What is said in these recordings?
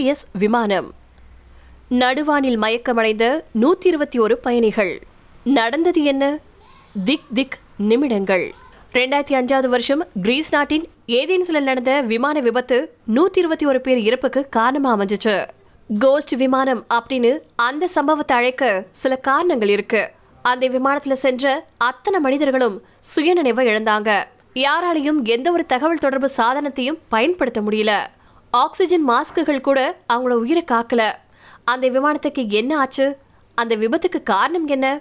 Helios விமானம். நடுவானில் மயக்கமடைந்த நூத்தி இருபத்தி ஒரு பயணிகள். நடந்தது என்ன? திக் திக் நிமிடங்கள். ரெண்டாயிரத்தி அஞ்சாவது வருஷம் கிரீஸ் நாட்டின் ஏதேன்ஸில் நடந்த விமான விபத்து நூத்தி இருபத்தி ஒரு பேர் இறப்புக்கு காரணமா அமைஞ்சிச்சு. கோஸ்ட் விமானம் அப்படின்னு அந்த சம்பவத்தை அழைக்க சில காரணங்கள் இருக்கு. அந்த விமானத்துல சென்ற அத்தனை மனிதர்களும் சுயநினைவை இழந்தாங்க. யாராலையும் எந்த ஒரு தகவல் தொடர்பு சாதனத்தையும் பயன்படுத்த முடியல. ஆக்சிஜன் மாஸ்க்குகள் கூட அவங்கள உயிரை காக்கல. அந்த விமானத்துக்கு என்ன ஆச்சு? அந்த விபத்துக்கு காரணம் என்ன?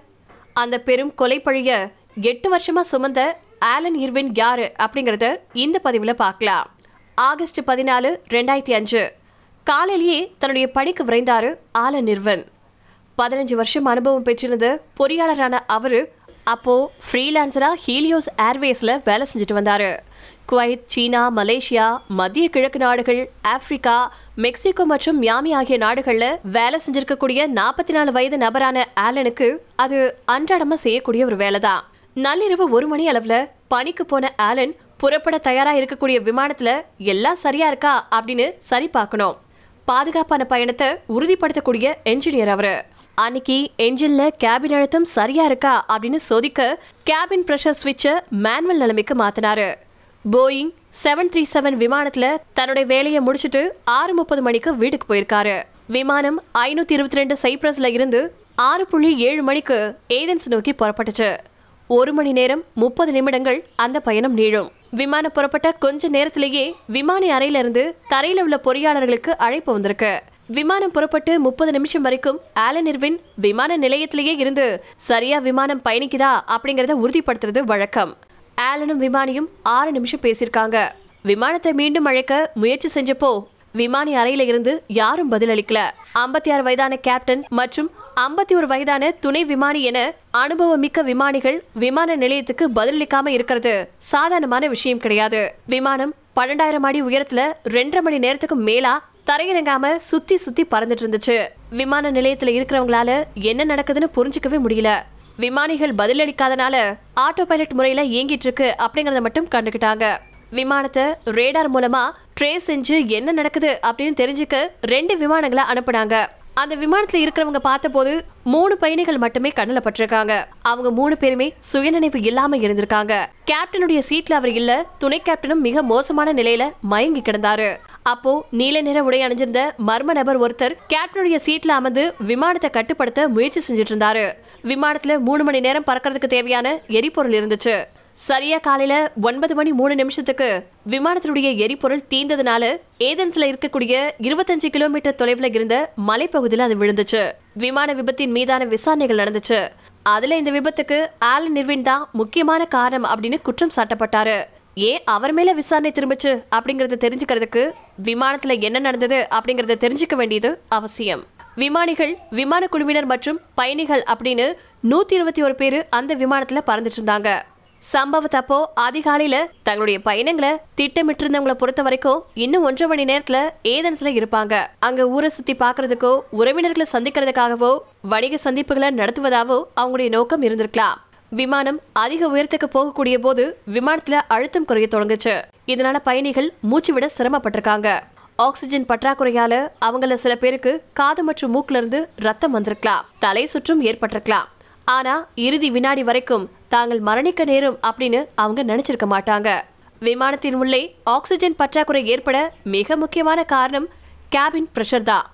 அந்த பெரும் கொலை பழிய எட்டு வருஷமா சுமந்த ஆலன் இர்வின் யாரு அப்படிங்கறத இந்த பதிவுல பார்க்கலாம். ஆகஸ்ட் பதினாலு ரெண்டாயிரத்தி அஞ்சு. காலையிலேயே தன்னுடைய பணிக்கு விரைந்தாரு ஆலன் இர்வன். பதினஞ்சு வருஷம் அனுபவம் பெற்றிருந்த பொறியாளரான அவரு அப்போ ஃப்ரீலான்சரா ஹீலியோஸ் ஏர்வேஸ்ல வேலை செஞ்சுட்டு வந்தாரு. குவைத் சீனா மலேசியா மத்திய கிழக்கு நாடுகள் ஆப்பிரிக்கா மெக்சிகோ மற்றும் மியாமி ஆகிய நாடுகளில் வேலை செஞ்சிருக்கக்கூடிய நாற்பத்தி நாலு வயது நபரான ஆலனுக்கு அது அன்றாடமா செய்யக்கூடிய ஒரு வேலை தான் நள்ளிரவு ஒரு மணி அளவுல பணிக்கு போன ஆலன் புறப்பட தயாரா இருக்கக்கூடிய விமானத்துல எல்லாம் சரியா இருக்கா? அப்படின்னு சரி பார்க்கணும். பாதுகாப்பான பயணத்தை உறுதிப்படுத்தக்கூடிய என்ஜினியர் அவரு. அன்னைக்கு என்ஜின்ல கேபின் அழுத்தம் சரியா இருக்கா அப்படின்னு சோதிக்க கேபின் பிரஷர் ஸ்விட்சை மேனுவல் நிலைமைக்கு மாத்தினாரு. போயிங் செவன் த்ரீ செவன் விமானத்துல தன்னுடைய வேலையை முடிச்சிட்டு ஆறு முப்பது மணிக்கு வீட்டுக்கு போயிருக்காரு. விமானம் ஐநூத்தி இருபத்தி ரெண்டு சைப்ரஸ்ல இருந்து ஆறு புள்ளி ஏழு மணிக்கு ஏதென்ஸ் நோக்கி புறப்பட்டுச்சு. ஒரு மணி நேரம் முப்பது நிமிடங்கள் அந்த பயணம் நீளும். விமானம் புறப்பட்ட கொஞ்ச நேரத்திலேயே விமான அறையில இருந்து தரையில உள்ள பொறியாளர்களுக்கு அழைப்பு வந்திருக்கு. விமானம் புறப்பட்டு முப்பது நிமிஷம் வரைக்கும் ஆலன் இர்வின் விமான நிலையத்திலேயே இருந்து சரியா விமானம் பயணிக்குதா? அப்படிங்கறத உறுதிப்படுத்துறது வழக்கம். ஆலனும் விமானியும் ஆறு நிமிஷம் பேசியிருக்காங்க. விமானத்தை மீண்டும் அழைக்க முயற்சி செஞ்சப்போ விமானி அறையில இருந்து யாரும் பதிலளிக்கல. ஐம்பத்தி ஆறு வயதான கேப்டன் மற்றும் ஐம்பத்தி ஒரு வயதான துணை விமானி என அனுபவம் மிக்க விமானிகள் விமான நிலையத்துக்கு பதிலளிக்காம இருக்கிறது சாதாரணமான விஷயம் கிடையாது. விமானம் பன்னெண்டாயிரம் அடி உயரத்துல ரெண்டரை மணி நேரத்துக்கு மேலா தரையிறங்காம சுத்தி சுத்தி பறந்துட்டு இருந்துச்சு. விமான நிலையத்துல இருக்கிறவங்களால என்ன நடக்குதுன்னு புரிஞ்சுக்கவே முடியல. விமானிகள் பதிலளிக்காதனால ஆட்டோ பைலட் முறையில இயங்கிட்டு இருக்கு அப்படிங்கறத மட்டும் கண்டுக்கிட்டாங்க விமானத்தை ரேடார் மூலமா ட்ரேஸ் செஞ்சு என்ன நடக்குது அப்படின்னு தெரிஞ்சுக்க ரெண்டு விமானங்களை அனுப்புனாங்க. அந்த விமானத்துல இருக்கிறவங்க பார்த்தபோது மூணு பயணிகள் மட்டுமே கண்ணில் பட்டிருக்காங்க. அவங்க மூணு பேருமே சுயநினைவு இல்லாம இருந்திருக்காங்க. கேப்டனுடைய சீட்ல அவர் இல்ல துணை கேப்டனும் மிக மோசமான நிலையில மயங்கி கிடந்தாரு. அப்போ நீல நிற உடை அணிஞ்சிருந்த மர்ம நபர் ஒருத்தர் கேப்டனுடைய சீட்ல அமர்ந்து விமானத்தை கட்டுப்படுத்த முயற்சி செஞ்சுட்டு இருந்தாரு விமானத்துல மூணு மணி நேரம் பறக்கிறதுக்கு தேவையான எரிபொருள் இருந்துச்சு. சரியா காலையில ஒன்பது மணி மூணு நிமிஷத்துக்கு விமானத்தினுடைய எரிபொருள் தீந்ததுனால ஏதன்ஸ்ல இருக்கக்கூடிய இருபத்தஞ்சு கிலோமீட்டர் தொலைவில் இருந்த மலைப்பகுதியில் அது விழுந்துச்சு. விமான விபத்தின் மீதான விசாரணைகள் நடந்துச்சு. அதுல இந்த விபத்துக்கு ஆலன் நிர்வின் தான் முக்கியமான காரணம் அப்படின்னு குற்றம் சாட்டப்பட்டாரு. ஏன் அவர் மேல விசாரணை திரும்பிச்சு அப்படிங்கறத தெரிஞ்சுக்கிறதுக்கு விமானத்துல என்ன நடந்தது அப்படிங்கறத தெரிஞ்சுக்க வேண்டியது அவசியம். விமானிகள் விமான குழுவினர் மற்றும் பயணிகள் அப்படின்னு நூத்தி இருபத்தி ஒரு பேரு அந்த விமானத்துல பறந்துட்டு இருந்தாங்க. சம்பவத்தப்போ அதிகாலையில தங்களுடைய பயணங்களை திட்டமிட்டு இருந்தவங்களை பொறுத்த வரைக்கும் இன்னும் ஒன்றரை மணி நேரத்துல ஏதன்ஸ்ல இருப்பாங்க. அங்க ஊரை சுத்தி பாக்குறதுக்கோ உறவினர்களை சந்திக்கிறதுக்காகவோ வணிக சந்திப்புகளை நடத்துவதாவோ அவங்களுடைய நோக்கம் இருந்திருக்கலாம். விமானம் அதிக உயரத்துக்கு போகக்கூடிய போது விமானத்துல அழுத்தம் குறைய தொடங்குச்சு. இதனால பயணிகள் மூச்சு விட சிரமப்பட்டிருக்காங்க. ஆக்சிஜன் பற்றாக்குறையால அவங்கள சில பேருக்கு காது மற்றும் மூக்குல இருந்து ரத்தம் வந்திருக்கலாம். தலை சுற்றும் ஏற்பட்டிருக்கலாம். ஆனா இறுதி வினாடி வரைக்கும் தாங்கள் மரணிக்க நேரும் அப்படின்னு அவங்க நினைச்சிருக்க மாட்டாங்க. விமானத்தின் உள்ளே ஆக்சிஜன் பற்றாக்குறை ஏற்பட மிக முக்கியமான காரணம் கேபின் பிரஷர் தான்.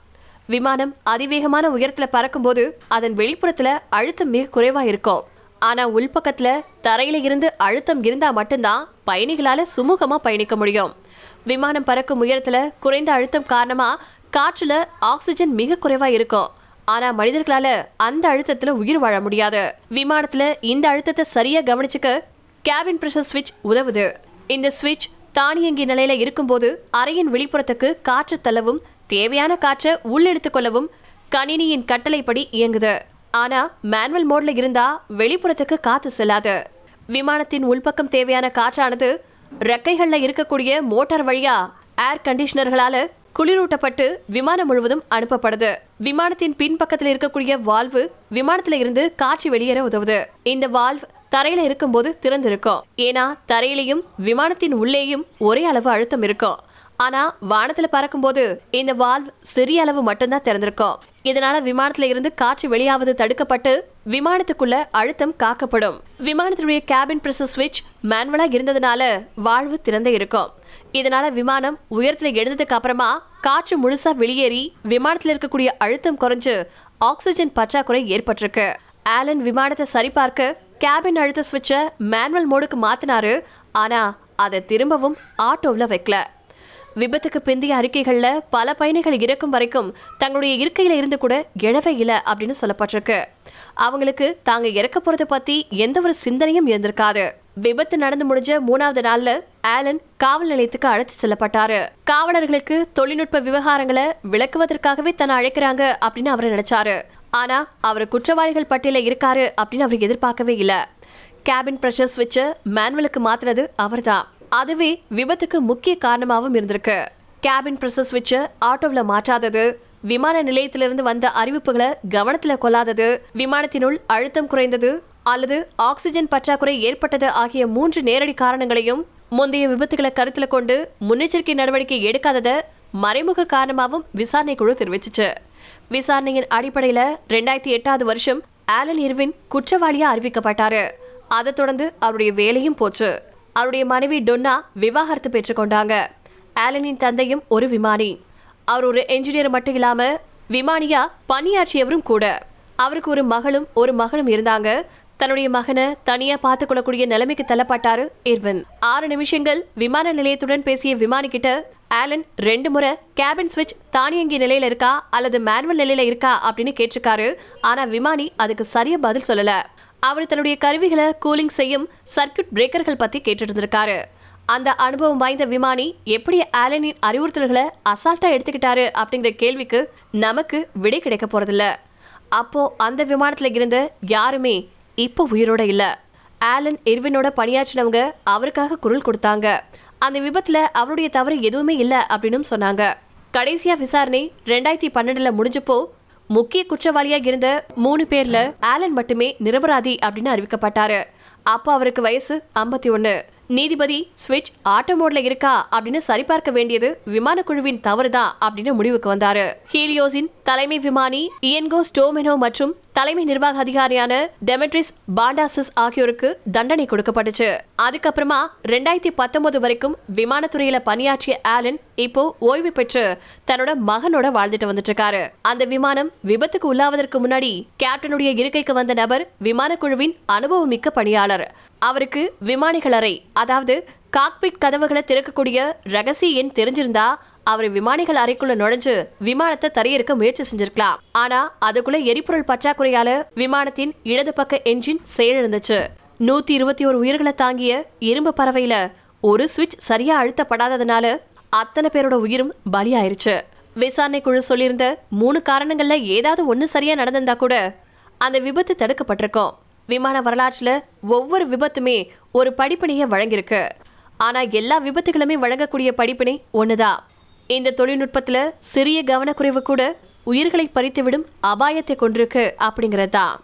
விமானம் அதிவேகமான உயரத்துல பறக்கும்போது அதன் வெளிப்புறத்துல அழுத்தம் மிக குறைவா இருக்கும். ஆனா உள்பக்கத்துல தரையில இருந்து அழுத்தம் இருந்தா மட்டும்தான் பயணிகளால சுமூகமா பயணிக்க முடியும். விமானம் பறக்கும் உயரத்துல குறைந்த அழுத்தம் காரணமா காற்றுல ஆக்சிஜன் மிக குறைவா இருக்கும். ஆனா மனிதர்களால அந்த அழுத்தத்துல உயிர் வாழ முடியாது. விமானத்துல இந்த அழுத்தத்தை சரியா கவனிச்சுக்க கேபின் பிரஷர் ஸ்விட்ச் உதவுது. இந்த ஸ்விட்ச் தானியங்கி நிலையில இருக்கும்போது அறையின் வெளிப்புறத்துக்கு காற்று தள்ளவும் தேவையான காற்றை உள்ளெடுத்துக் கொள்ளவும் கணினியின் கட்டளைப்படி இயங்குது. ஆனா மேனுவல் மோட்ல இருந்தா வெளிப்புறத்துக்கு காத்து செல்லாது. விமானத்தின் உள்பக்கம் தேவையான காற்றானது ரெக்கைகள்ல இருக்கக்கூடிய மோட்டார் வழியா ஏர் கண்டிஷனர்களால குளிரூட்டப்பட்டு விமானம் முழுவதும் அனுப்பப்படுது. விமானத்தின் பின்பக்கத்தில் இருக்கக்கூடிய வால்வு விமானத்துல இருந்து காற்று வெளியேற உதவுது. இந்த வால்வ் தரையில இருக்கும்போது திறந்திருக்கும். ஏன்னா தரையிலையும் விமானத்தின் உள்ளேயும் ஒரே அளவு அழுத்தம் இருக்கும். ஆனா வானத்துல பறக்கும்போது இந்த வால்வ் சிறிய அளவு மட்டும்தான் திறந்திருக்கும். இதனால விமானத்துல இருந்து காற்று வெளியாவது தடுக்கப்பட்டு விமானத்துக்குள்ள அழுத்தம் காக்கப்படும். விமானத்துடைய கேபின் பிரஷர் சுவிட்ச் மேனுவலா இருந்ததுனால வாழ்வு திறந்தே இருக்கும். இதனால விமானம் உயரத்துல எழுந்ததுக்கு அப்புறமா காற்று முழுசா வெளியேறி விமானத்துல இருக்கக்கூடிய அழுத்தம் குறைஞ்சு ஆக்சிஜன் பற்றாக்குறை ஏற்பட்டிருக்கு. ஆலன் விமானத்தை சரிபார்க்க கேபின் அழுத்த ஸ்விட்சை மேனுவல் மோடுக்கு மாத்தினாரு. ஆனா அதை திரும்பவும் ஆட்டோவில் வைக்கல. விபத்துக்கு பிந்தைய அறிக்கைகள்ல பல பயணிகள் இறக்கும் வரைக்கும் தங்களுடைய இருக்கையில இருந்து கூட எழவே இல்லை அப்படின்னு சொல்லப்பட்டிருக்கு. அவங்களுக்கு தாங்க இறக்க போறதை பத்தி எந்த ஒரு சிந்தனையும் இருந்திருக்காது. விபத்து நடந்து முடிஞ்ச மூணாவது நாள்ல ஆலன் காவல் நிலையத்துக்கு அழைத்து செல்லப்பட்டாரு. காவலர்களுக்கு தொழில்நுட்ப விவகாரங்களை விளக்குவதற்காகவே தன்னை அழைக்கிறாங்க அப்படின்னு அவர் நினைச்சாரு. ஆனா அவர் குற்றவாளிகள் பட்டியல இருக்காரு அப்படின்னு அவர் எதிர்பார்க்கவே இல்லை. கேபின் ப்ரெஷர் ஸ்விட்ச மேனுவலுக்கு மாத்தினது அவர்தான். அதுவே விபத்துக்கு முக்கிய காரணமாகவும் இருந்திருக்கு. கேபின் பிரஷர் சுவிட்சை ஆட்டோவில் மாற்றாதது. விமான நிலையத்திலிருந்து வந்த அறிவிப்புகளை கவனத்தில் கொள்ளாதது. விமானத்தினுள் அழுத்தம் குறைந்தது அல்லது ஆக்சிஜன் பற்றாக்குறை ஏற்பட்டது ஆகிய மூன்று நேரடி காரணங்களையும் முந்தைய விபத்துகளை கருத்தில் கொண்டு முன்னெச்சரிக்கை நடவடிக்கை எடுக்காதத மறைமுக காரணமாகவும் விசாரணை குழு தெரிவிச்சிச்சு. விசாரணையின் அடிப்படையில் ரெண்டாயிரத்தி எட்டாவது வருஷம் ஆலன் இர்வின் குற்றவாளியா அறிவிக்கப்பட்டாரு. அதை தொடர்ந்து அவருடைய வேலையும் போச்சு. அவருடைய மனைவி டொன்னா விவாகரத்து பெற்றுக்கொண்டாங்க. ஆலனின் தந்தையும் ஒரு விமானி. அவர் ஒரு என்ஜினியர் மட்டும் இல்லாம விமானியா பணியாற்றியவரும் கூட. அவருக்கு ஒரு மகளும் ஒரு மகனும் இருந்தாங்க. தன்னுடைய மகனை தனியா பார்த்துக் கொள்ளக்கூடிய நிலைமைக்கு தள்ளப்பட்டாரு இர்வின். ஆறு நிமிஷங்கள் விமான நிலையத்துடன் பேசிய விமானி கிட்ட ஆலன் ரெண்டு முறை கேபின் ஸ்விட்ச் தானியங்கி நிலையில இருக்கா? அல்லது மேனுவல் நிலையில இருக்கா? அப்படின்னு கேட்டிருக்காரு. ஆனா விமானி அதுக்கு சரியா பதில் சொல்லல. அவர் தன்னுடைய கருவிகளை கூலிங் செய்யும் சர்க்கியூட் பிரேக்கர்கள் பத்தி கேட்டுட்டு இருந்திருக்காரு அந்த அனுபவம் வாய்ந்த விமானி எப்படி ஆலனின் அறிவுறுத்தல்களை அசால்ட்டா எடுத்துக்கிட்டாரு அப்படிங்கிற கேள்விக்கு நமக்கு விடை கிடைக்க போறதில்ல. அப்போ அந்த விமானத்துல இருந்த யாருமே இப்போ உயிரோட இல்ல. ஆலன் இர்வினோட பணியாற்றினவங்க அவருக்காக குரல் கொடுத்தாங்க. அந்த விபத்துல அவருடைய தவறு எதுவுமே இல்ல அப்படின்னு சொன்னாங்க. கடைசியா விசாரணை ரெண்டாயிரத்தி பன்னெண்டுல முடிஞ்சப்போ முக்கிய குற்றவாளியா இருந்த மூணு பேர்ல ஆலன் மட்டுமே நிரபராதி அப்படின்னு அறிவிக்கப்பட்டாரு. அப்போ அவருக்கு வயசு ஐம்பத்தி ஒன்னு. நீதிபதி ஸ்விட்ச் ஆட்டோ மோட்ல இருக்கா அப்படின்னு சரிபார்க்க வேண்டியது விமான குழுவின் தவறுதான் அப்படின்னு முடிவுக்கு வந்தாரு. ஹீலியோஸின் தலைமை விமானி இயன்கோ ஸ்டோமெனோ மற்றும் தலைமை நிர்வாக அதிகாரியான டெமெட்ரிஸ் பாண்டாசிஸ் ஆகியோருக்கு தண்டனை கொடுக்கப்பட்டுச்சு. அதுக்கப்புறமா ரெண்டாயிரத்தி பத்தொன்பது வரைக்கும் விமானத்துறையில பணியாற்றிய ஆலன் இப்போ ஓய்வு பெற்று தன்னோட மகனோட வாழ்ந்துட்டு வந்துட்டு இருக்காரு அந்த விமானம் விபத்துக்கு உள்ளாவதற்கு முன்னாடி கேப்டனுடைய இருக்கைக்கு வந்த நபர் விமான குழுவின் அனுபவம் மிக்க பணியாளர். அவருக்கு விமானிகள் அறை அதாவது காக்பிட் கதவுகளை திறக்கக்கூடிய ரகசிய எண் தெரிஞ்சிருந்தா அவர் விமானிகள் அறைக்குள்ள நுழைஞ்சு விமானத்தை தரையிறக்க முயற்சி செஞ்சிருக்கலாம். ஆனா அதுக்குள்ள எரிபொருள் பற்றாக்குறையால விமானத்தின் இடது பக்க என்ஜின் செயலிழந்துச்சு. நூத்தி இருபத்தி ஒரு உயிர்களை தாங்கிய இரும்பு பறவையில ஒரு சுவிட்ச் சரியா அழுத்தப்படாததுனால அத்தனை பேரோட உயிரும் பலியாயிருச்சு. விசாரணை குழு சொல்லியிருந்த மூணு காரணங்கள்ல ஏதாவது ஒண்ணு சரியா நடந்திருந்தா கூட அந்த விபத்து தடுக்கப்பட்டிருக்கும். விமான வரலாற்றுல ஒவ்வொரு விபத்துமே ஒரு படிப்பினையை வழங்கியிருக்கு. ஆனா எல்லா விபத்துகளுமே வழங்கக்கூடிய படிப்பினை ஒண்ணுதான். இந்த தொழில்நுட்பத்தில் சிறிய கவனக்குறைவு கூட உயிர்களை பறித்துவிடும் அபாயத்தை கொண்டிருக்கு அப்படிங்கிறது தான்